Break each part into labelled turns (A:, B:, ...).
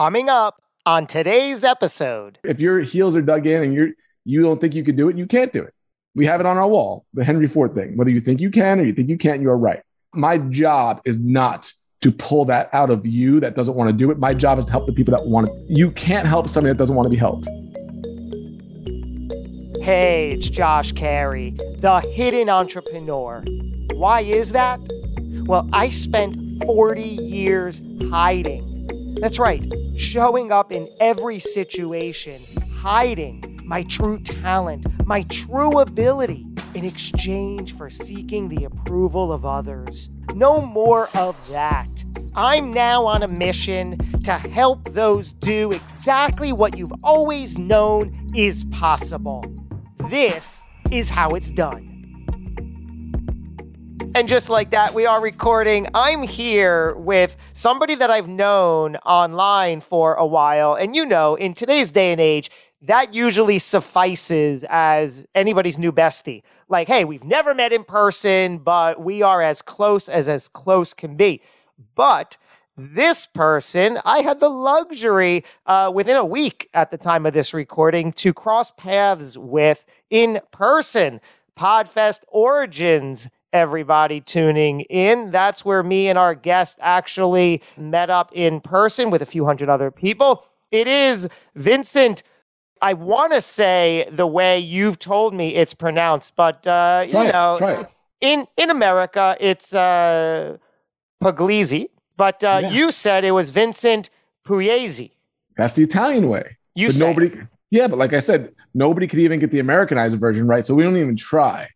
A: Coming up on today's episode.
B: If your heels are dug in and you're you don't think you can do it, you can't do it. We have it on our wall, the Henry Ford thing. Whether you think you can or you think you can't, you're right. My job is not to pull that out of you that doesn't want to do it. My job is to help the people that want it. You can't help somebody that doesn't want to be helped.
A: Hey, it's Josh Carey, the hidden entrepreneur. Why is that? Well, I spent 40 years hiding. That's right, showing up in every situation, hiding my true talent, my true ability in exchange for seeking the approval of others. No more of that. I'm now on a mission to help those do exactly what you've always known is possible this is how it's done. And just like that, we are recording. I'm here with somebody that I've known online for a while. And you know, in today's day and age, that usually suffices as anybody's new bestie. Like, hey, we've never met in person, but we are as close as as close can be. But this person, I had the luxury uh, within a week at the time of this recording to cross paths with in person. Podfest Origins, everybody tuning in. That's where me and our guest actually met up in person with a few hundred other people. It is Vincent. I want to say the way you've told me it's pronounced, but uh, you know,
B: it, try it.
A: in in America it's uh, Puglisi, but uh,
B: Yeah.
A: you said it was Vincent Pugliese.
B: That's the Italian way.
A: You
B: but nobody
A: it.
B: Yeah, but like I said, nobody could even get the Americanized version right. So we don't even try.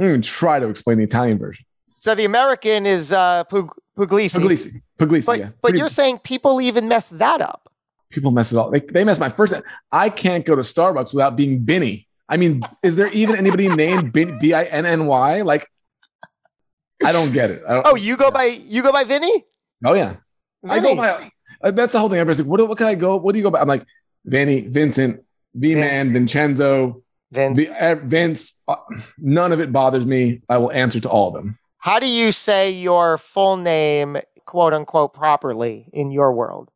B: We don't even try to explain the Italian version.
A: So the American is uh, Pug- Puglisi.
B: Puglisi. Puglisi,
A: But,
B: yeah.
A: but
B: Pretty-
A: you're saying people even mess that up.
B: people mess it up. They, they mess my first. I can't go to Starbucks without being Binny. I mean, is there even anybody named Bin, B I N N Y? Like, I don't get it. I don't,
A: Oh, you go by you go by Vinny?
B: oh yeah. I go
A: Vinny.
B: by. uh, That's the whole thing. Everybody's like, what, what can I go? What do you go by? I'm like, Vinny, Vincent, V Man, Vincenzo,
A: Vince.
B: V- uh, Vince. Uh, none of it bothers me. I will answer to all of them.
A: How do you say your full name, quote unquote, properly in your world?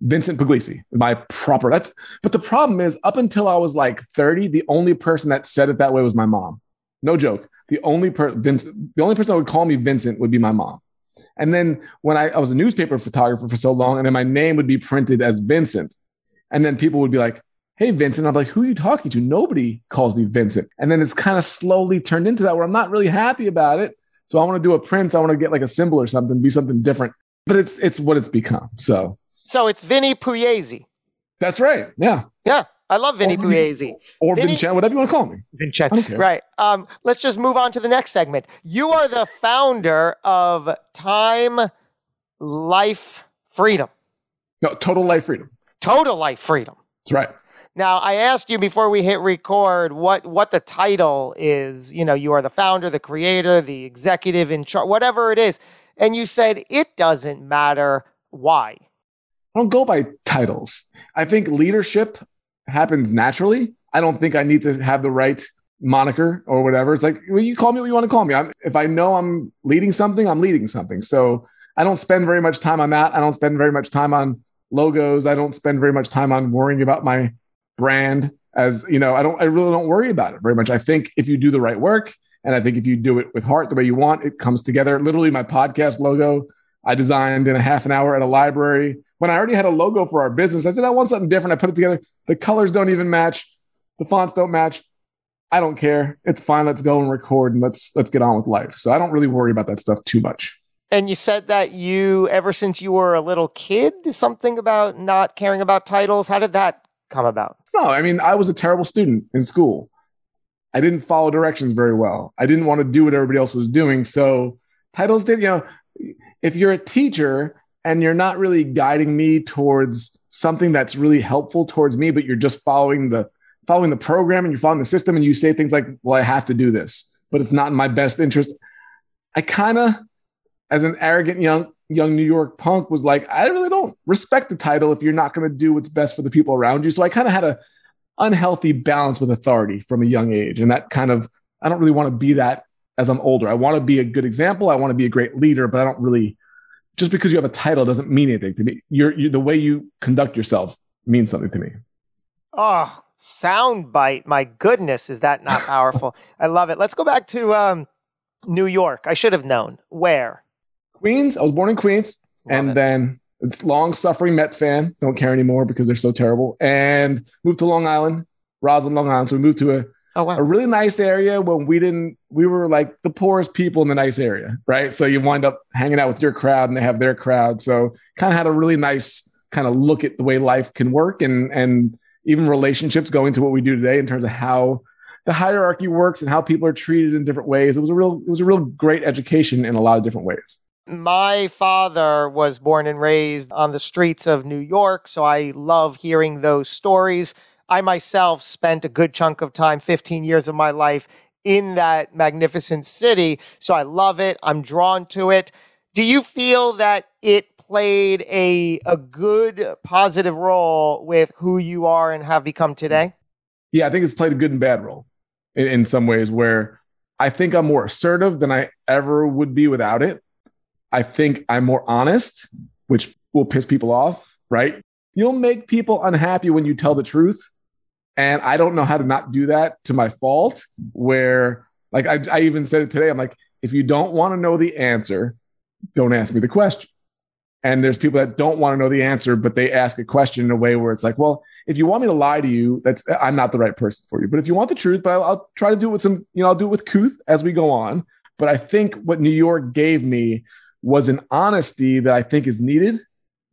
B: Vincent Puglisi, my proper. That's but the problem is, up until I was like 30, the only person that said it that way was my mom. No joke. The only per Vincent, the only person that would call me Vincent would be my mom. And then when I, I was a newspaper photographer for so long, and then my name would be printed as Vincent, and then people would be like, "Hey, Vincent," I'm like, "Who are you talking to?" Nobody calls me Vincent. And then it's kind of slowly turned into that where I'm not really happy about it. So I want to do a Prince. I want to get like a symbol or something, be something different. But it's it's what it's become. So
A: So it's Vinny Pugliese.
B: that's right. Yeah.
A: Yeah, I love Vinny
B: Or
A: Pugliese.
B: or
A: Vinny-
B: Vincent, whatever you want to call me.
A: Vincent.
B: I don't care.
A: Right. Um, let's just move on to the next segment. You are the founder of Time Life Freedom,
B: No, total life freedom.
A: Total Life Freedom.
B: That's right.
A: Now, I asked you before we hit record what what the title is. You know, you are the founder, the creator, the executive in charge, whatever it is, and you said it doesn't matter why.
B: I don't go by titles. I think leadership happens naturally. I don't think I need to have the right moniker or whatever. It's like, well, you call me what you want to call me. I'm, if I know I'm leading something, I'm leading something. So I don't spend very much time on that. I don't spend very much time on logos. I don't spend very much time on worrying about my brand as, you know, I don't, I really don't worry about it very much. I think if you do the right work and I think if you do it with heart the way you want, it comes together. Literally my podcast logo, I designed in a half an hour at a library. When I already had a logo for our business, I said, I want something different. I put it together. The colors don't even match. The fonts don't match. I don't care. It's fine. Let's go and record and let's let's get on with life. So I don't really worry about that stuff too much.
A: And you said that you, ever since you were a little kid, something about not caring about titles. How did that come about?
B: No, I mean, I was a terrible student in school. I didn't follow directions very well. I didn't want to do what everybody else was doing. So titles did, you know, if you're a teacher and you're not really guiding me towards something that's really helpful towards me, but you're just following the following the program and you're following the system and you say things like, well, I have to do this, but it's not in my best interest. I kind of, as an arrogant young young New York punk, was like, I really don't respect the title if you're not going to do what's best for the people around you. So I kind of had a unhealthy balance with authority from a young age. And that kind of, I don't really want to be that as I'm older. I want to be a good example. I want to be a great leader, but I don't really just because you have a title doesn't mean anything to me. You're, you're the way you conduct yourself means something to me.
A: Oh, sound bite. My goodness, is that not powerful? I love it. Let's go back to um, New York. I should have known. Where?
B: Queens. I was born in Queens. Love and it. then it's long suffering Mets fan. Don't care anymore because they're so terrible. And moved to Long Island, Roslyn, Long Island. So we moved to a Oh, wow. A really nice area when we didn't, we were like the poorest people in the nice area, right? So you wind up hanging out with your crowd and they have their crowd. So kind of had a really nice kind of look at the way life can work and, and even relationships going to what we do today in terms of how the hierarchy works and how people are treated in different ways. It was a real, it was a real great education in a lot of different ways.
A: My father was born and raised on the streets of New York, so I love hearing those stories. I myself spent a good chunk of time, 15 years of my life, in that magnificent city. So I love it. I'm drawn to it. Do you feel that it played a, a good, positive role with who you are and have become today?
B: Yeah, I think it's played a good and bad role in, in some ways where I think I'm more assertive than I ever would be without it. I think I'm more honest, which will piss people off, right? You'll make people unhappy when you tell the truth. And I don't know how to not do that to my fault. Where, like, I, I even said it today. I'm like, if you don't want to know the answer, don't ask me the question. And there's people that don't want to know the answer, but they ask a question in a way where it's like, well, if you want me to lie to you, that's I'm not the right person for you. But if you want the truth, but I'll, I'll try to do it with some, you know, I'll do it with couth as we go on. But I think what New York gave me was an honesty that I think is needed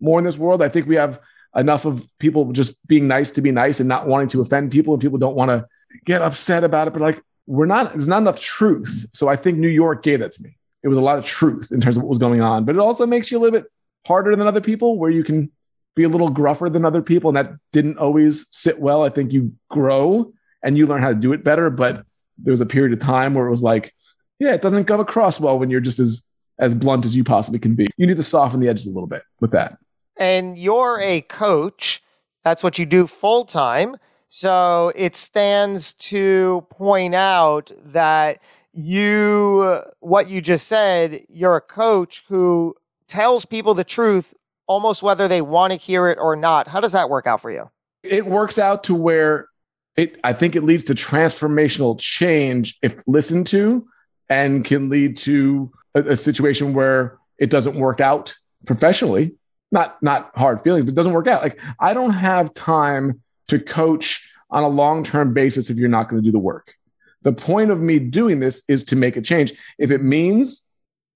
B: more in this world. I think we have enough of people just being nice to be nice and not wanting to offend people and people don't want to get upset about it but like we're not there's not enough truth. So i think new york gave that to me. It was a lot of truth in terms of what was going on but it also makes you a little bit harder than other people where you can be a little gruffer than other people and that didn't always sit well. I think you grow and you learn how to do it better but there was a period of time where it was like yeah it doesn't come across well when you're just as as blunt as you possibly can be you need to soften the edges a little bit with that
A: and you're a coach. That's what you do full time. So it stands to point out that you, what you just said, you're a coach who tells people the truth almost whether they want to hear it or not. How does that work out for you?
B: It works out to where it, I think it leads to transformational change if listened to and can lead to a, a situation where it doesn't work out professionally not not hard feelings, but doesn't work out. Like I don't have time to coach on a long-term basis if you're not going to do the work. The point of me doing this is to make a change. If it means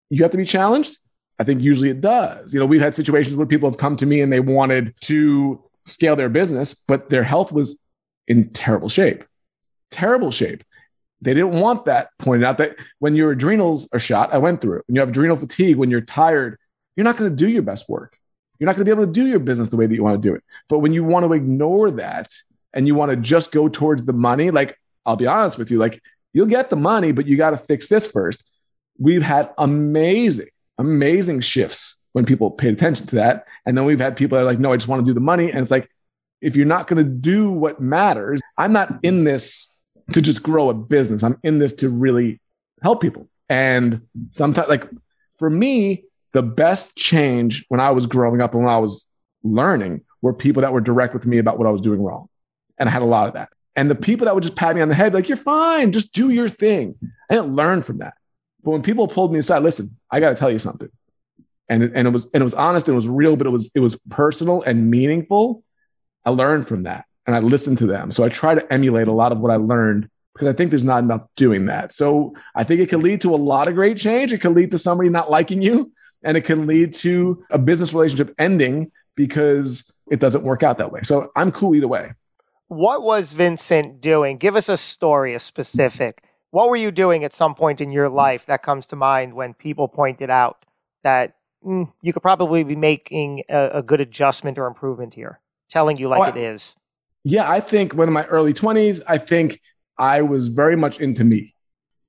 B: you have to be challenged, I think usually it does. You know, we've had situations where people have come to me and they wanted to scale their business, but their health was in terrible shape. Terrible shape. They didn't want that pointed out that when your adrenals are shot, I went through it. When you have adrenal fatigue, when you're tired, you're not going to do your best work. You're not going to be able to do your business the way that you want to do it. But when you want to ignore that and you want to just go towards the money, like I'll be honest with you, like you'll get the money, but you got to fix this first. We've had amazing, amazing shifts when people paid attention to that. And then we've had people that are like, no, I just want to do the money. And it's like, if you're not going to do what matters, I'm not in this to just grow a business. I'm in this to really help people. And sometimes, like for me, the best change when I was growing up and when I was learning were people that were direct with me about what I was doing wrong. And I had a lot of that. And the people that would just pat me on the head, like, you're fine, just do your thing. I didn't learn from that. But when people pulled me aside, listen, I got to tell you something. And it, and it was and it was honest and it was real, but it was it was personal and meaningful. I learned from that and I listen to them. So I try to emulate a lot of what I learned because I think there's not enough doing that. So I think it can lead to a lot of great change. It can lead to somebody not liking you and it can lead to a business relationship ending because it doesn't work out that way. So I'm cool either way.
A: What was Vincent doing? Give us a story, a specific. What were you doing at some point in your life that comes to mind when people pointed out that mm, you could probably be making a, a, good adjustment or improvement here, telling you like oh, it is?
B: Yeah, I think when in my early 20s, I think I was very much into me.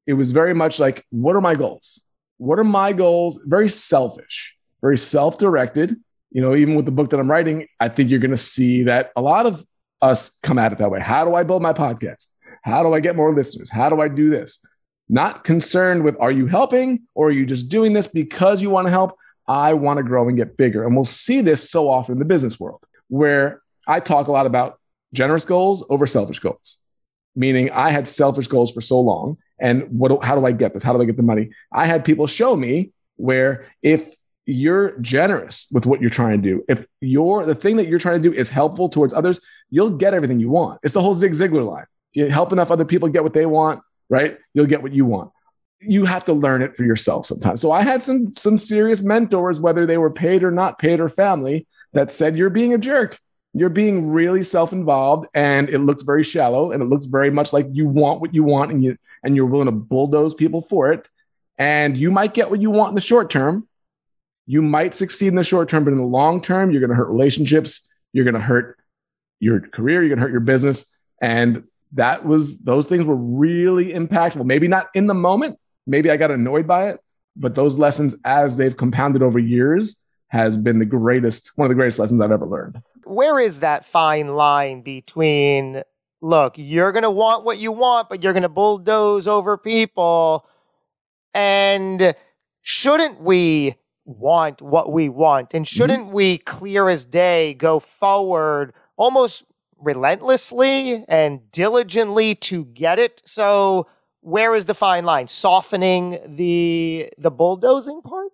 B: It was very much like, what are my goals? what are my goals? Very selfish, very self directed. You know, even with the book that I'm writing, I think you're going to see that a lot of us come at it that way. How do I build my podcast? How do I get more listeners? How do I do this? Not concerned with are you helping or are you just doing this because you want to help? I want to grow and get bigger. And we'll see this so often in the business world where I talk a lot about generous goals over selfish goals, meaning I had selfish goals for so long. And what, how do I get this? How do I get the money? I had people show me where if you're generous with what you're trying to do, if you're the thing that you're trying to do is helpful towards others, you'll get everything you want. It's the whole Zig Ziglar line. If you help enough other people get what they want, right? You'll get what you want. You have to learn it for yourself sometimes. So I had some some serious mentors, whether they were paid or not paid or family, that said, You're being a jerk. You're being really self-involved and it looks very shallow and it looks very much like you want what you want and you and you're willing to bulldoze people for it. And you might get what you want in the short term. You might succeed in the short term, but in the long term, you're going to hurt relationships. You're going to hurt your career. You're going to hurt your business. And that was, those things were really impactful. Maybe not in the moment. Maybe I got annoyed by it, but those lessons, as they've compounded over years, has been the greatest, one of the greatest lessons I've ever learned.
A: Where is that fine line between, look, you're going to want what you want, but you're going to bulldoze over people? And shouldn't we want what we want? And shouldn't mm-hmm. we, clear as day, go forward almost relentlessly and diligently to get it? So, where is the fine line? Softening the the bulldozing part?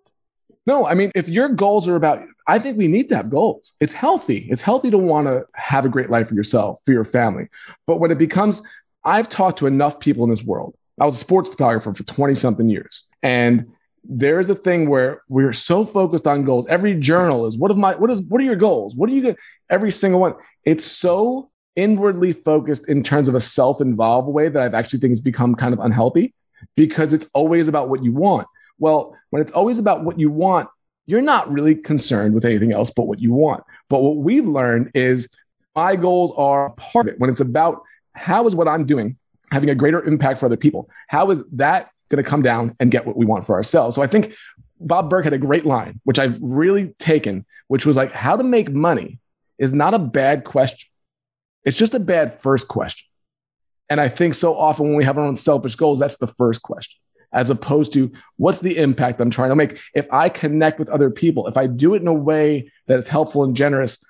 B: No, I mean, if your goals are about, I think we need to have goals. It's healthy. It's healthy to want to have a great life for yourself, for your family. But when it becomes, I've talked to enough people in this world I was a sports photographer for 20 something years. And there is a thing where we're so focused on goals. Every journal is what of my what is what are your goals? What are you going every single one? It's so inwardly focused in terms of a self-involved way that I've actually think has become kind of unhealthy because it's always about what you want. Well, when it's always about what you want, you're not really concerned with anything else but what you want. But what we've learned is my goals are part of it. When it's about how is what I'm doing having a greater impact for other people. How is that going to come down and get what we want for ourselves? So I think Bob Burg had a great line, which I've really taken, which was like, how to make money is not a bad question. It's just a bad first question. And I think so often when we have our own selfish goals, that's the first question, as opposed to what's the impact I'm trying to make? If I connect with other people, if I do it in a way that is helpful and generous,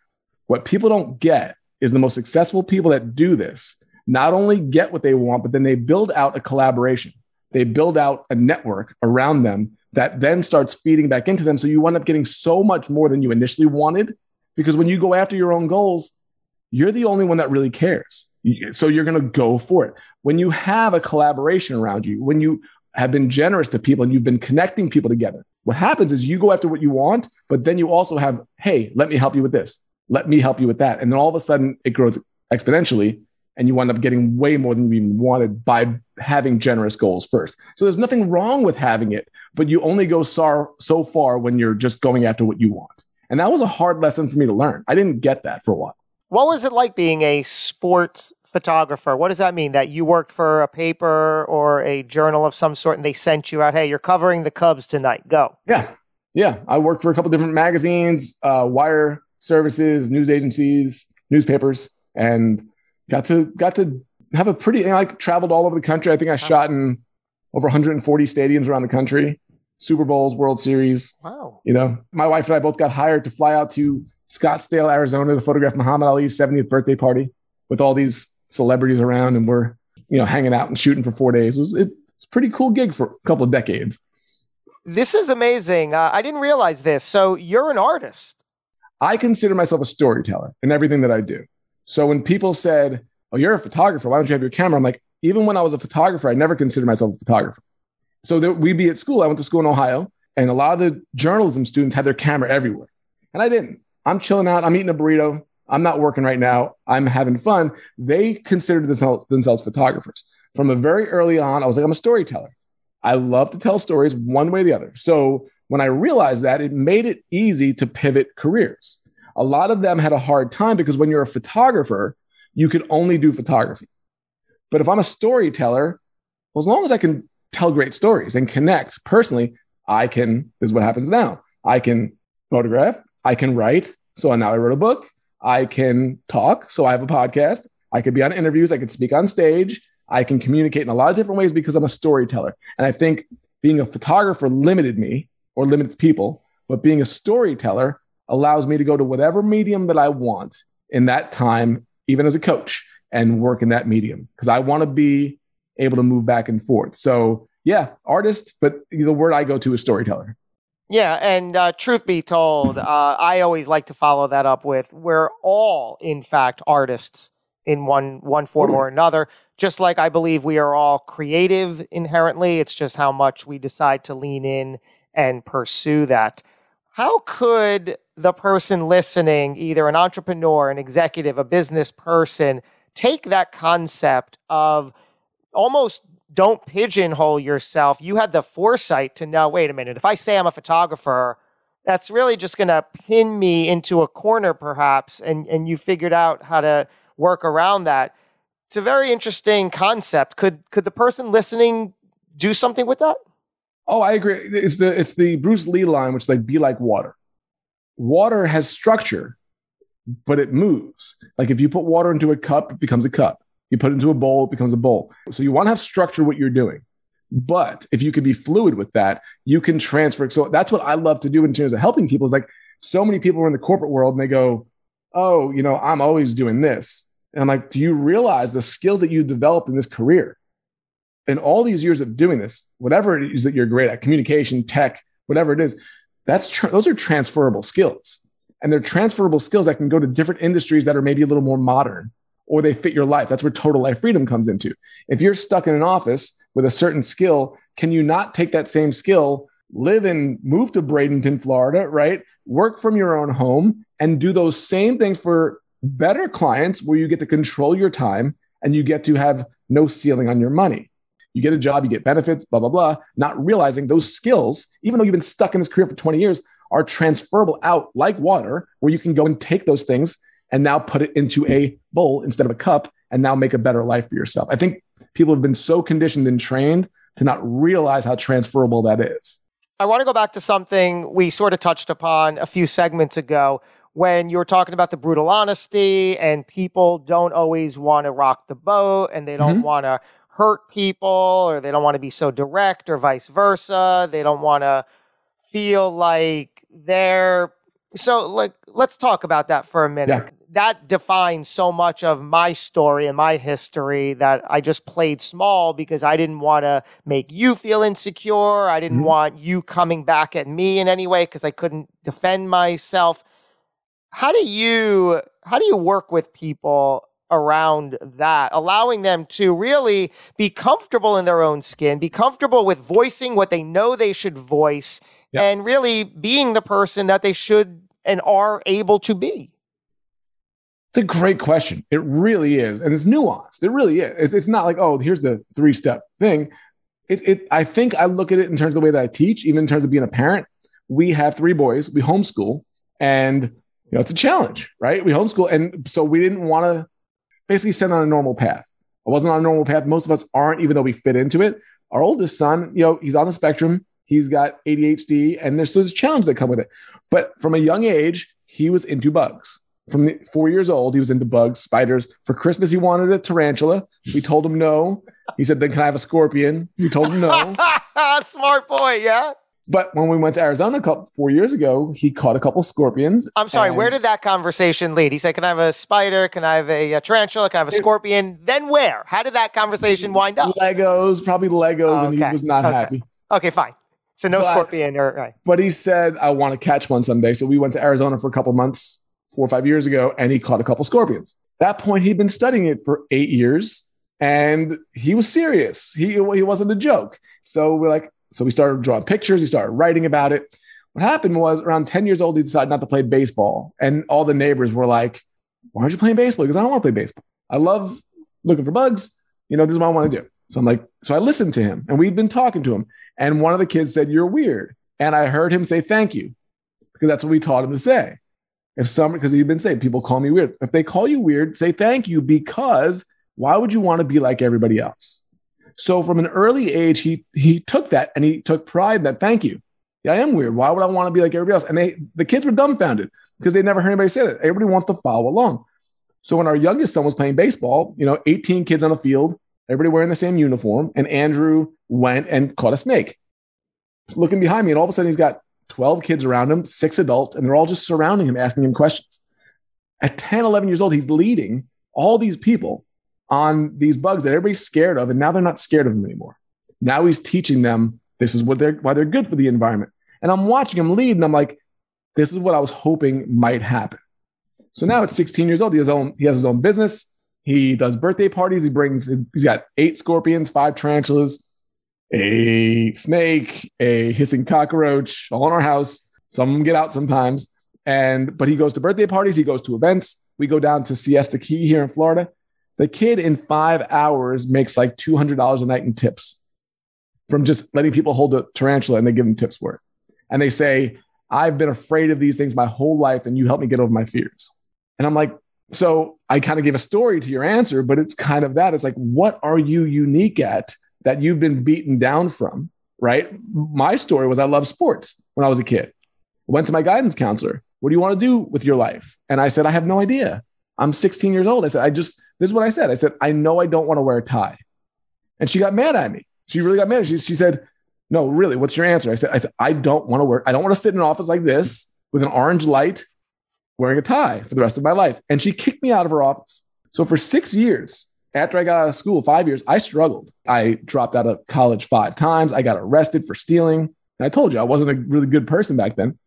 B: what people don't get is the most successful people that do this not only get what they want, but then they build out a collaboration. They build out a network around them that then starts feeding back into them. So you wind up getting so much more than you initially wanted. Because when you go after your own goals, you're the only one that really cares. So you're going to go for it. When you have a collaboration around you, when you have been generous to people and you've been connecting people together, what happens is you go after what you want, but then you also have, hey, let me help you with this. Let me help you with that. And then all of a sudden it grows exponentially and you wind up getting way more than you even wanted by having generous goals first. So there's nothing wrong with having it, but you only go so, so far when you're just going after what you want. And that was a hard lesson for me to learn. I didn't get that for a while.
A: What was it like being a sports photographer? What does that mean? That you worked for a paper or a journal of some sort and they sent you out, hey, you're covering the Cubs tonight, go.
B: Yeah. Yeah. I worked for a couple different magazines, uh, wire services, news agencies, newspapers, and got to got to have a pretty. You know, I traveled all over the country. I think I shot in over 140 stadiums around the country, Super Bowls, World Series.
A: Wow.
B: You know, my wife and I both got hired to fly out to Scottsdale, Arizona, to photograph Muhammad Ali's 70th birthday party with all these celebrities around, and we're you know hanging out and shooting for four days. It was, it was a pretty cool gig for a couple of decades.
A: This is amazing. Uh, I didn't realize this. So you're an artist.
B: I consider myself a storyteller in everything that I do. So when people said, Oh, you're a photographer, why don't you have your camera? I'm like, even when I was a photographer, I never considered myself a photographer. So there, we'd be at school. I went to school in Ohio, and a lot of the journalism students had their camera everywhere. And I didn't. I'm chilling out. I'm eating a burrito. I'm not working right now. I'm having fun. They considered themselves, themselves photographers. From a very early on, I was like, I'm a storyteller. I love to tell stories one way or the other. So when I realized that, it made it easy to pivot careers a lot of them had a hard time because when you're a photographer, you can only do photography. But if I'm a storyteller, well, as long as I can tell great stories and connect personally, I can, this is what happens now. I can photograph, I can write. So now I wrote a book. I can talk. So I have a podcast. I could be on interviews. I could speak on stage. I can communicate in a lot of different ways because I'm a storyteller. And I think being a photographer limited me or limits people But being a storyteller allows me to go to whatever medium that I want in that time, even as a coach, and work in that medium because I want to be able to move back and forth. So, yeah, artist, but the word I go to is storyteller.
A: Yeah, and uh, truth be told, uh, I always like to follow that up with we're all, in fact, artists in one one form or another. Just like I believe we are all creative inherently, it's just how much we decide to lean in and pursue that. How could the person listening, either an entrepreneur, an executive, a business person, take that concept of almost don't pigeonhole yourself. You had the foresight to know, wait a minute, if I say I'm a photographer, that's really just going to pin me into a corner perhaps and and you figured out how to work around that. It's a very interesting concept. Could could the person listening do something with that?
B: Oh, I agree. It's the it's the Bruce Lee line, which is like be like water. Water has structure, but it moves. Like if you put water into a cup, it becomes a cup. You put it into a bowl, it becomes a bowl. So you want to have structure what you're doing. But if you can be fluid with that, you can transfer. So that's what I love to do in terms of helping people. Is like so many people are in the corporate world and they go, "Oh, you know, I'm always doing this." And I'm like, "Do you realize the skills that you developed in this career, in all these years of doing this, whatever it is that you're great at, communication, tech, whatever it is, that's tra- those are transferable skills, and they're transferable skills that can go to different industries that are maybe a little more modern." Or they fit your life. That's where total life freedom comes into. If you're stuck in an office with a certain skill, can you not take that same skill live and move to Bradenton, Florida, right? Work from your own home and do those same things for better clients where you get to control your time and you get to have no ceiling on your money. You get a job, you get benefits, blah, blah, blah, not realizing those skills, even though you've been stuck in this career for 20 years, are transferable out like water, where you can go and take those things and now put it into a bowl instead of a cup and now make a better life for yourself. I think people have been so conditioned and trained to not realize how transferable that is.
A: I want to go back to something we sort of touched upon a few segments ago when you were talking about the brutal honesty and people don't always want to rock the boat and they don't mm-hmm. want to hurt people or they don't want to be so direct or vice versa. They don't want to feel like they're so like let's talk about that for a minute. Yeah. That defines so much of my story and my history that I just played small because I didn't want to make you feel insecure. I didn't mm-hmm. want you coming back at me in any way because I couldn't defend myself. How do you how do you work with people around that, allowing them to really be comfortable in their own skin, be comfortable with voicing what they know they should voice, yep. and really being the person that they should and are able to be?
B: It's a great question. It really is. And it's nuanced. It really is. It's, it's not like, oh, here's the three step thing. It, it, I think I look at it in terms of the way that I teach, even in terms of being a parent. We have three boys, we homeschool, and you know, it's a challenge, right? We homeschool. And so we didn't want to basically send on a normal path. I wasn't on a normal path. Most of us aren't, even though we fit into it. Our oldest son, you know, he's on the spectrum. He's got ADHD, and there's those challenges that come with it. But from a young age, he was into bugs. From the, four years old, he was into bugs, spiders. For Christmas, he wanted a tarantula. We told him no. He said, "Then can I have a scorpion?" We told him no.
A: Smart boy, yeah.
B: But when we went to Arizona a couple, four years ago, he caught a couple scorpions.
A: I'm sorry, where did that conversation lead? He said, Can I have a spider? Can I have a, a tarantula? Can I have a scorpion? then where? How did that conversation wind up?
B: Legos, probably Legos, okay. and he was not
A: okay.
B: happy.
A: Okay, fine. So no but, scorpion or right.
B: But he said, I want to catch one someday. So we went to Arizona for a couple months, four or five years ago, and he caught a couple scorpions. At that point, he'd been studying it for eight years and he was serious. He, he wasn't a joke. So we're like, so we started drawing pictures, he started writing about it. What happened was around 10 years old, he decided not to play baseball. And all the neighbors were like, Why aren't you playing baseball? Because I don't want to play baseball. I love looking for bugs. You know, this is what I want to do. So I'm like, so I listened to him and we'd been talking to him. And one of the kids said, You're weird. And I heard him say thank you because that's what we taught him to say. If someone, because he'd been saying, people call me weird. If they call you weird, say thank you because why would you want to be like everybody else? So from an early age, he he took that and he took pride in that. Thank you. Yeah, I am weird. Why would I want to be like everybody else? And they the kids were dumbfounded because they never heard anybody say that. Everybody wants to follow along. So when our youngest son was playing baseball, you know, 18 kids on the field, everybody wearing the same uniform. And Andrew went and caught a snake. Looking behind me, and all of a sudden he's got 12 kids around him, six adults, and they're all just surrounding him, asking him questions. At 10, 11 years old, he's leading all these people on these bugs that everybody's scared of. And now they're not scared of him anymore. Now he's teaching them this is what they're why they're good for the environment. And I'm watching him lead, and I'm like, this is what I was hoping might happen. So now at 16 years old, he has, own, he has his own business. He does birthday parties. He brings, his, he's got eight scorpions, five tarantulas, a snake, a hissing cockroach, all in our house. Some of them get out sometimes. And, but he goes to birthday parties. He goes to events. We go down to Siesta Key here in Florida. The kid in five hours makes like $200 a night in tips from just letting people hold a tarantula and they give him tips for it. And they say, I've been afraid of these things my whole life, and you helped me get over my fears. And I'm like, so I kind of gave a story to your answer, but it's kind of that. It's like, what are you unique at that you've been beaten down from? Right. My story was I love sports when I was a kid. Went to my guidance counselor. What do you want to do with your life? And I said, I have no idea. I'm 16 years old. I said, I just, this is what I said. I said, I know I don't want to wear a tie. And she got mad at me. She really got mad. She, she said, No, really, what's your answer? I said, I said, I don't want to work. I don't want to sit in an office like this with an orange light wearing a tie for the rest of my life. And she kicked me out of her office. So for six years, after I got out of school, five years, I struggled. I dropped out of college five times. I got arrested for stealing. And I told you I wasn't a really good person back then.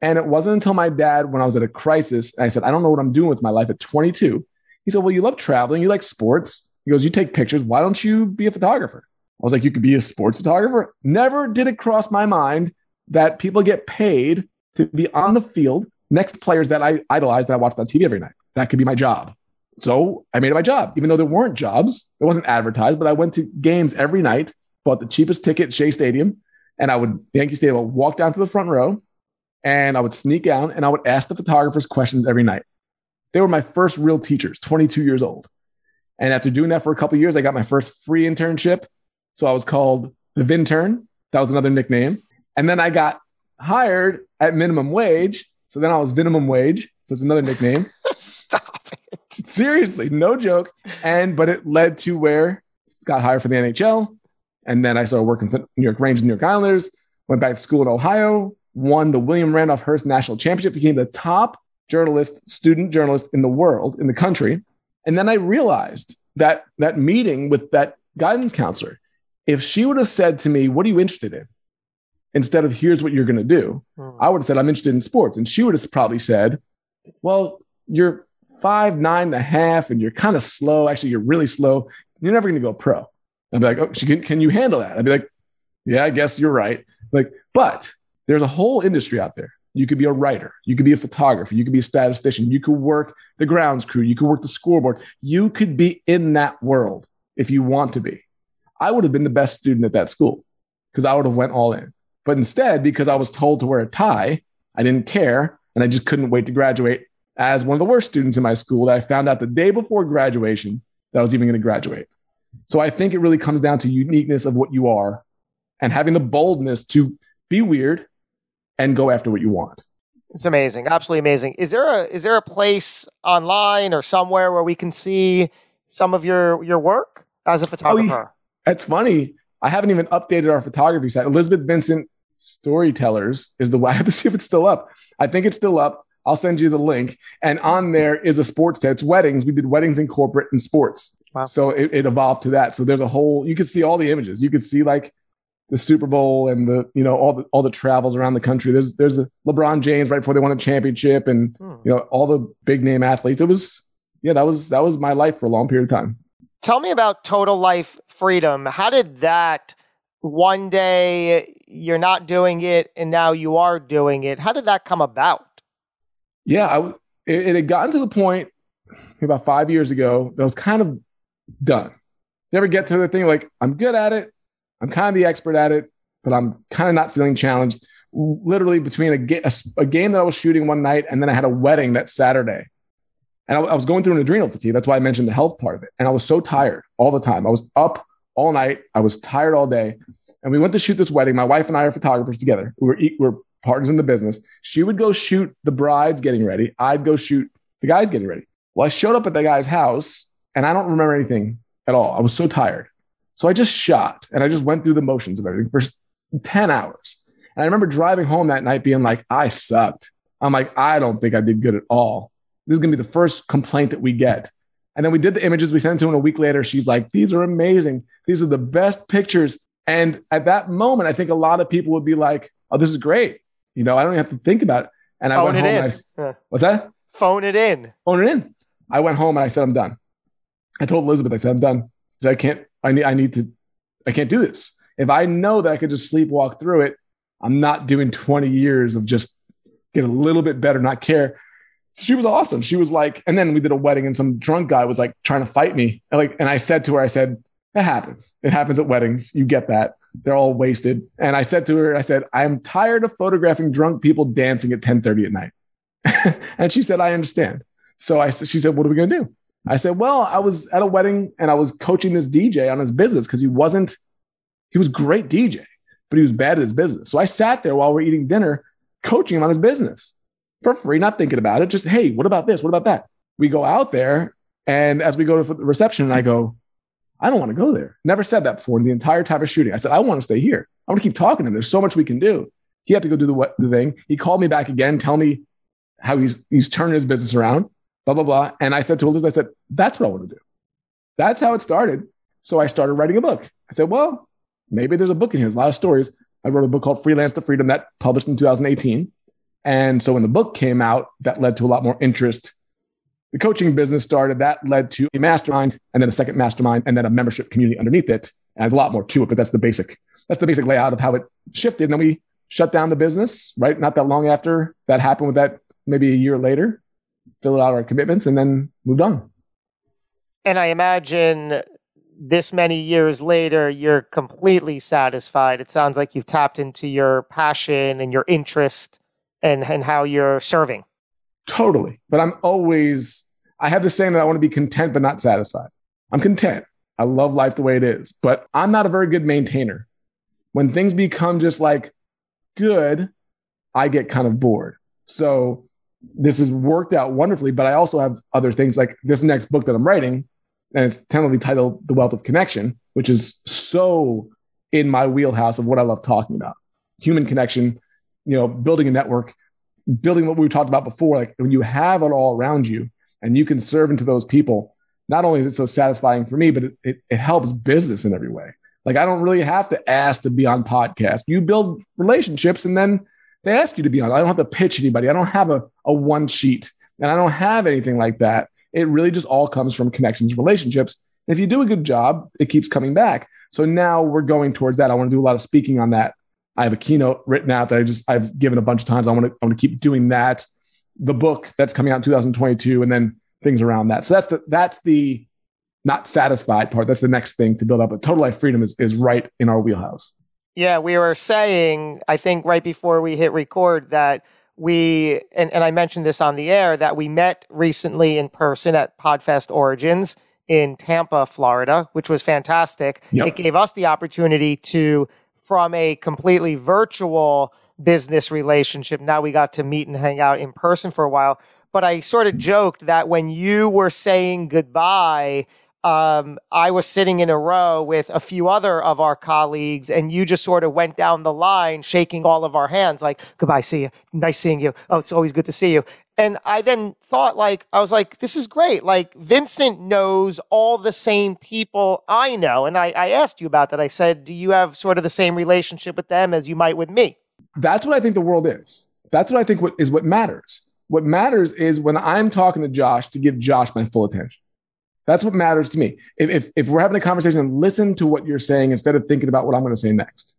B: And it wasn't until my dad, when I was at a crisis, I said, I don't know what I'm doing with my life at 22. He said, Well, you love traveling, you like sports. He goes, You take pictures. Why don't you be a photographer? I was like, You could be a sports photographer. Never did it cross my mind that people get paid to be on the field next to players that I idolize that I watched on TV every night. That could be my job. So I made it my job, even though there weren't jobs. It wasn't advertised, but I went to games every night, bought the cheapest ticket Shea Stadium, and I would Yankee Stadium. I would walk down to the front row, and I would sneak out and I would ask the photographers questions every night. They were my first real teachers, 22 years old. And after doing that for a couple years, I got my first free internship. So I was called the Vintern. That was another nickname. And then I got hired at minimum wage. So then I was minimum wage. So it's another nickname.
A: Stop.
B: Seriously, no joke. And but it led to where got hired for the NHL. And then I started working for New York Rangers, New York Islanders, went back to school in Ohio, won the William Randolph Hearst National Championship, became the top journalist, student journalist in the world, in the country. And then I realized that that meeting with that guidance counselor, if she would have said to me, What are you interested in? Instead of here's what you're going to do, hmm. I would have said, I'm interested in sports. And she would have probably said, Well, you're five, nine and a half, and you're kind of slow. Actually, you're really slow. You're never going to go pro. I'd be like, Oh, she can, can you handle that? I'd be like, Yeah, I guess you're right. Like, but there's a whole industry out there. You could be a writer. You could be a photographer. You could be a statistician. You could work the grounds crew. You could work the scoreboard. You could be in that world if you want to be. I would have been the best student at that school because I would have went all in. But instead, because I was told to wear a tie, I didn't care and I just couldn't wait to graduate as one of the worst students in my school that I found out the day before graduation that I was even going to graduate. So I think it really comes down to uniqueness of what you are and having the boldness to be weird and go after what you want.
A: It's amazing, absolutely amazing. Is there a is there a place online or somewhere where we can see some of your your work as a oh, photographer?
B: Oh, that's funny. I haven't even updated our photography site. Elizabeth Vincent Storytellers is the way. I have to see if it's still up. I think it's still up. I'll send you the link. And on there is a sports tab. It's weddings. We did weddings in corporate and sports. Wow. So it, it evolved to that. So there's a whole. You can see all the images. You can see like the Super Bowl and the you know all the all the travels around the country. There's there's a LeBron James right before they won a championship, and hmm. you know all the big name athletes. It was yeah, that was that was my life for a long period of time.
A: Tell me about total life freedom. How did that one day you're not doing it and now you are doing it? How did that come about?
B: Yeah, I, it, it had gotten to the point about five years ago that I was kind of done. Never get to the thing like I'm good at it. I'm kind of the expert at it, but I'm kind of not feeling challenged. Literally between a, ga- a, a, game that I was shooting one night and then I had a wedding that Saturday. And I, I was going through an adrenal fatigue. That's why I mentioned the health part of it. And I was so tired all the time. I was up all night. I was tired all day. And we went to shoot this wedding. My wife and I are photographers together. We were, we're partners in the business. She would go shoot the brides getting ready. I'd go shoot the guys getting ready. Well, I showed up at the guy's house and I don't remember anything at all. I was so tired. So I just shot and I just went through the motions of everything for 10 hours. And I remember driving home that night being like, I sucked. I'm like, I don't think I did good at all. This is going to be the first complaint that we get. And then we did the images. We sent to her a week later. She's like, these are amazing. These are the best pictures. And at that moment, I think a lot of people would be like, oh, this is great. You know, I don't even have to think about it. And I
A: Phone
B: went home. I, what's that?
A: Phone it in.
B: Phone it in. I went home and I said, I'm done. I told Elizabeth, I said, I'm done. I said, I can't, I need, I need to, I can't do this. If I know that I could just sleepwalk through it, I'm not doing 20 years of just get a little bit better, not care. So she was awesome. She was like, and then we did a wedding and some drunk guy was like trying to fight me. And like, and I said to her, I said, it happens. It happens at weddings. You get that. They're all wasted. And I said to her, I said, I'm tired of photographing drunk people dancing at 1030 at night. and she said, I understand. So I she said, what are we going to do? I said, well, I was at a wedding and I was coaching this DJ on his business because he wasn't, he was great DJ, but he was bad at his business. So I sat there while we're eating dinner, coaching him on his business for free, not thinking about it. Just, hey, what about this? What about that? We go out there. And as we go to the reception, I go, I don't want to go there. Never said that before in the entire time of shooting. I said, I want to stay here. I want to keep talking to him. There's so much we can do. He had to go do the, the thing. He called me back again, tell me how he's he's turning his business around, blah, blah, blah. And I said to Elizabeth, I said, that's what I want to do. That's how it started. So I started writing a book. I said, well, maybe there's a book in here. There's a lot of stories. I wrote a book called Freelance to Freedom that published in 2018. And so when the book came out, that led to a lot more interest. The coaching business started, that led to a mastermind and then a second mastermind and then a membership community underneath it. And there's a lot more to it, but that's the basic, that's the basic layout of how it shifted. And then we shut down the business, right? Not that long after that happened with that, maybe a year later, filled out our commitments and then moved on.
A: And I imagine this many years later, you're completely satisfied. It sounds like you've tapped into your passion and your interest and, and how you're serving.
B: Totally. But I'm always, I have the saying that I want to be content, but not satisfied. I'm content. I love life the way it is, but I'm not a very good maintainer. When things become just like good, I get kind of bored. So this has worked out wonderfully, but I also have other things like this next book that I'm writing, and it's tentatively titled The Wealth of Connection, which is so in my wheelhouse of what I love talking about. Human connection, you know, building a network, building what we talked about before. Like when you have it all around you and you can serve into those people, not only is it so satisfying for me, but it, it, it helps business in every way. Like I don't really have to ask to be on podcast. You build relationships and then they ask you to be on. I don't have to pitch anybody. I don't have a, a one sheet and I don't have anything like that. It really just all comes from connections, and relationships. If you do a good job, it keeps coming back. So now we're going towards that. I want to do a lot of speaking on that. I have a keynote written out that I just I've given a bunch of times. I want to I want to keep doing that. The book that's coming out in 2022, and then things around that. So that's the that's the not satisfied part. That's the next thing to build up. But total life freedom is is right in our wheelhouse.
A: Yeah, we were saying, I think right before we hit record, that we, and, and I mentioned this on the air, that we met recently in person at Podfest Origins in Tampa, Florida, which was fantastic.
B: Yep.
A: It gave us the opportunity to, from a completely virtual business relationship, now we got to meet and hang out in person for a while. But I sort of joked that when you were saying goodbye, um, I was sitting in a row with a few other of our colleagues, and you just sort of went down the line, shaking all of our hands, like, goodbye, see you. Nice seeing you. Oh, it's always good to see you. And I then thought, like, I was like, this is great. Like, Vincent knows all the same people I know. And I, I asked you about that. I said, do you have sort of the same relationship with them as you might with me?
B: That's what I think the world is. That's what I think what is what matters. What matters is when I'm talking to Josh to give Josh my full attention. That's what matters to me. If, if, if we're having a conversation and listen to what you're saying instead of thinking about what I'm going to say next,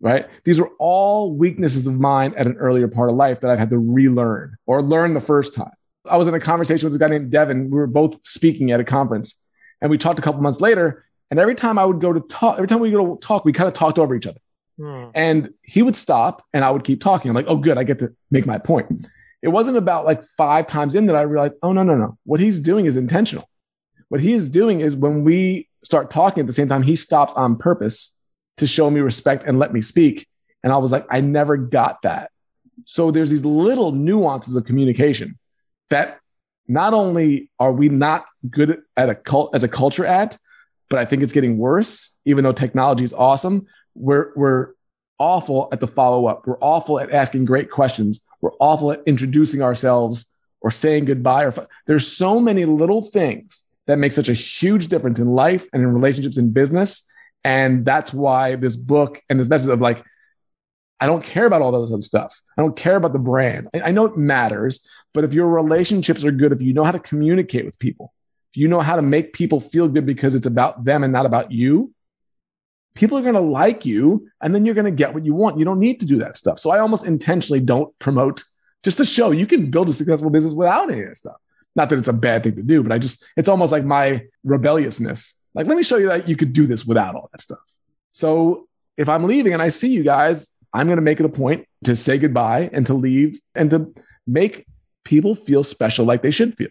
B: right? These are all weaknesses of mine at an earlier part of life that I've had to relearn or learn the first time. I was in a conversation with a guy named Devin. We were both speaking at a conference and we talked a couple months later. And every time I would go to talk, every time we go to talk, we kind of talked over each other.
A: Hmm.
B: And he would stop and I would keep talking. I'm like, oh, good. I get to make my point. It wasn't about like five times in that I realized, oh, no, no, no. What he's doing is intentional. What he is doing is when we start talking at the same time, he stops on purpose to show me respect and let me speak. And I was like, I never got that. So there's these little nuances of communication that not only are we not good at a cult as a culture at, but I think it's getting worse, even though technology is awesome. We're we're awful at the follow up. We're awful at asking great questions. We're awful at introducing ourselves or saying goodbye. Or there's so many little things that makes such a huge difference in life and in relationships in business. And that's why this book and this message of like, I don't care about all those other stuff. I don't care about the brand. I, I know it matters, but if your relationships are good, if you know how to communicate with people, if you know how to make people feel good because it's about them and not about you, people are going to like you and then you're going to get what you want. You don't need to do that stuff. So I almost intentionally don't promote just to show you can build a successful business without any of that stuff. Not that it's a bad thing to do, but I just, it's almost like my rebelliousness. Like, let me show you that you could do this without all that stuff. So if I'm leaving and I see you guys, I'm going to make it a point to say goodbye and to leave and to make people feel special like they should feel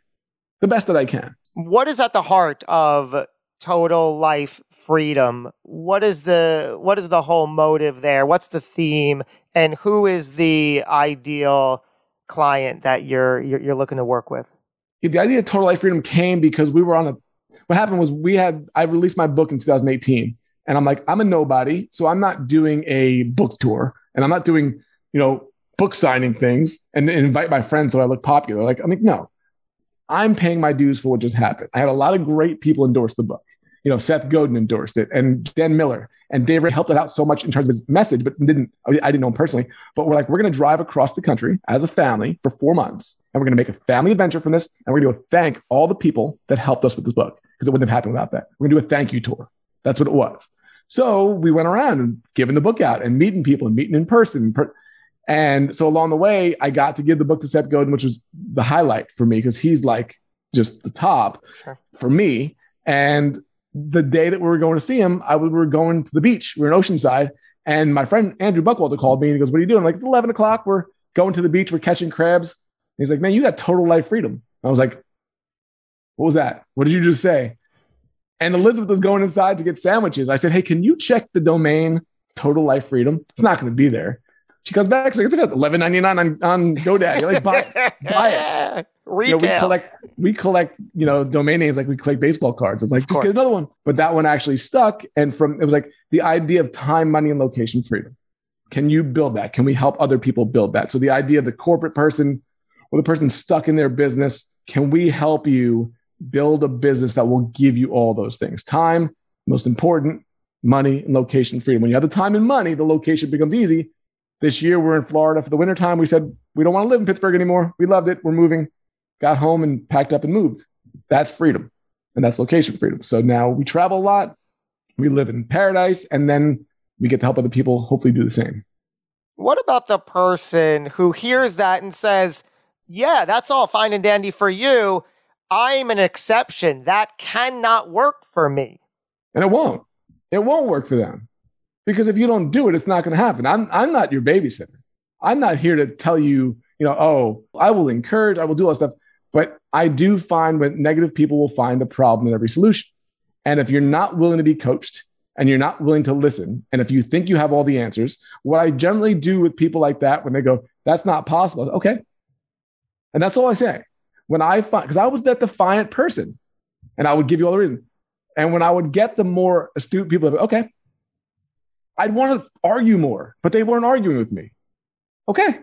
B: the best that I can.
A: What is at the heart of total life freedom? What is the what is the whole motive there? What's the theme and who is the ideal client that you're you're, you're looking to work with?
B: The idea of total life freedom came because we were on a what happened was we had I released my book in 2018 and I'm like I'm a nobody so I'm not doing a book tour and I'm not doing you know book signing things and, and invite my friends so I look popular. Like I'm like no. I'm paying my dues for what just happened. I had a lot of great people endorse the book. You know Seth Godin endorsed it and Dan Miller and Dave helped it out so much in terms of his message but didn't I didn't know him personally but we're like we're going to drive across the country as a family for 4 months and we're going to make a family adventure from this. And we're going to go thank all the people that helped us with this book because it wouldn't have happened without that. We're going to do a thank you tour. That's what it was. So we went around and giving the book out and meeting people and meeting in person. And so along the way, I got to give the book to Seth Godin, which was the highlight for me because he's like just the top sure. for me. And the day that we were going to see him, I we were going to the beach. We were in Oceanside. And my friend Andrew Buckwalter called me and he goes, What are you doing? I'm like, it's 11 o'clock. We're going to the beach. We're catching crabs. He's like, man, you got total life freedom. I was like, what was that? What did you just say? And Elizabeth was going inside to get sandwiches. I said, hey, can you check the domain total life freedom? It's not going to be there. She comes back, she's like, it's eleven ninety nine on, on GoDaddy. You're like, buy, buy it.
A: Retail.
B: You know, we collect, we collect, you know, domain names like we collect baseball cards. It's like, just get another one. But that one actually stuck. And from it was like the idea of time, money, and location freedom. Can you build that? Can we help other people build that? So the idea of the corporate person or the person stuck in their business, can we help you build a business that will give you all those things? Time, most important, money and location freedom. When you have the time and money, the location becomes easy. This year we're in Florida for the wintertime. We said we don't want to live in Pittsburgh anymore. We loved it. We're moving. Got home and packed up and moved. That's freedom. And that's location freedom. So now we travel a lot. We live in paradise and then we get to help other people hopefully do the same.
A: What about the person who hears that and says, yeah, that's all fine and dandy for you. I'm an exception. That cannot work for me.
B: And it won't. It won't work for them. Because if you don't do it, it's not going to happen. I'm, I'm not your babysitter. I'm not here to tell you, you know, oh, I will encourage, I will do all stuff. But I do find when negative people will find a problem in every solution. And if you're not willing to be coached and you're not willing to listen, and if you think you have all the answers, what I generally do with people like that when they go, that's not possible, okay, and that's all I say. When I find, because I was that defiant person and I would give you all the reason. And when I would get the more astute people, okay, I'd want to argue more, but they weren't arguing with me. Okay.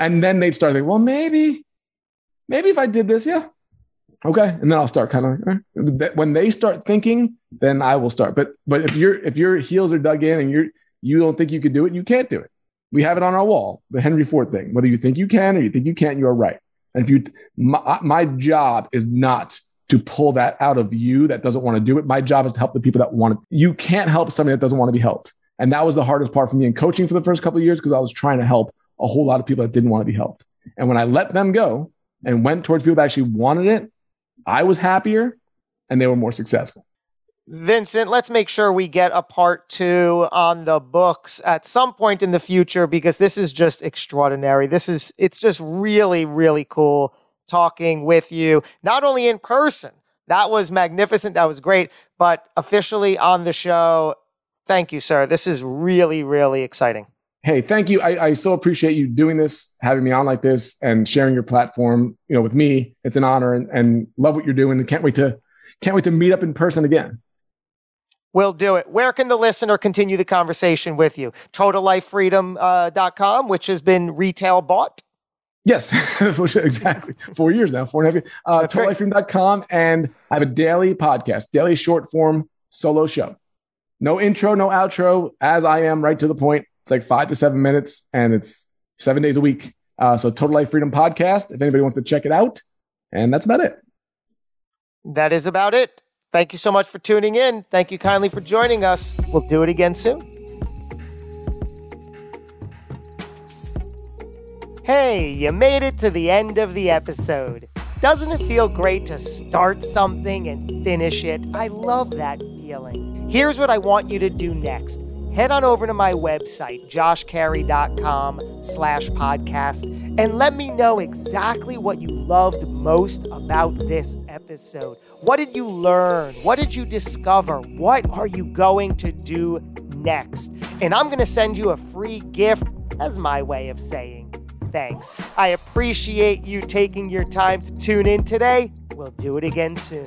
B: And then they'd start thinking, well, maybe, maybe if I did this, yeah. Okay. And then I'll start kind of eh. right. when they start thinking, then I will start. But but if your if your heels are dug in and you're you don't think you can do it, you can't do it. We have it on our wall, the Henry Ford thing. Whether you think you can or you think you can't, you are right. And if you, my, my job is not to pull that out of you that doesn't want to do it. My job is to help the people that want it. You can't help somebody that doesn't want to be helped. And that was the hardest part for me in coaching for the first couple of years because I was trying to help a whole lot of people that didn't want to be helped. And when I let them go and went towards people that actually wanted it, I was happier and they were more successful.
A: Vincent, let's make sure we get a part two on the books at some point in the future because this is just extraordinary. This is, it's just really, really cool talking with you, not only in person. That was magnificent. That was great. But officially on the show, thank you, sir. This is really, really exciting.
B: Hey, thank you. I, I so appreciate you doing this, having me on like this, and sharing your platform. You know, with me, it's an honor, and, and love what you're doing. And can't wait to can't wait to meet up in person again.
A: We'll do it. Where can the listener continue the conversation with you? TotalLifeFreedom.com, uh, which has been retail bought.
B: Yes, exactly. Four years now, four and a half years. Uh, TotalLifeFreedom.com. And I have a daily podcast, daily short form solo show. No intro, no outro, as I am, right to the point. It's like five to seven minutes and it's seven days a week. Uh, so Total Life Freedom Podcast, if anybody wants to check it out. And that's about it.
A: That is about it. Thank you so much for tuning in. Thank you kindly for joining us. We'll do it again soon. Hey, you made it to the end of the episode. Doesn't it feel great to start something and finish it? I love that feeling. Here's what I want you to do next head on over to my website, joshcarey.com slash podcast, and let me know exactly what you loved most about this episode. What did you learn? What did you discover? What are you going to do next? And I'm going to send you a free gift as my way of saying thanks. I appreciate you taking your time to tune in today. We'll do it again soon.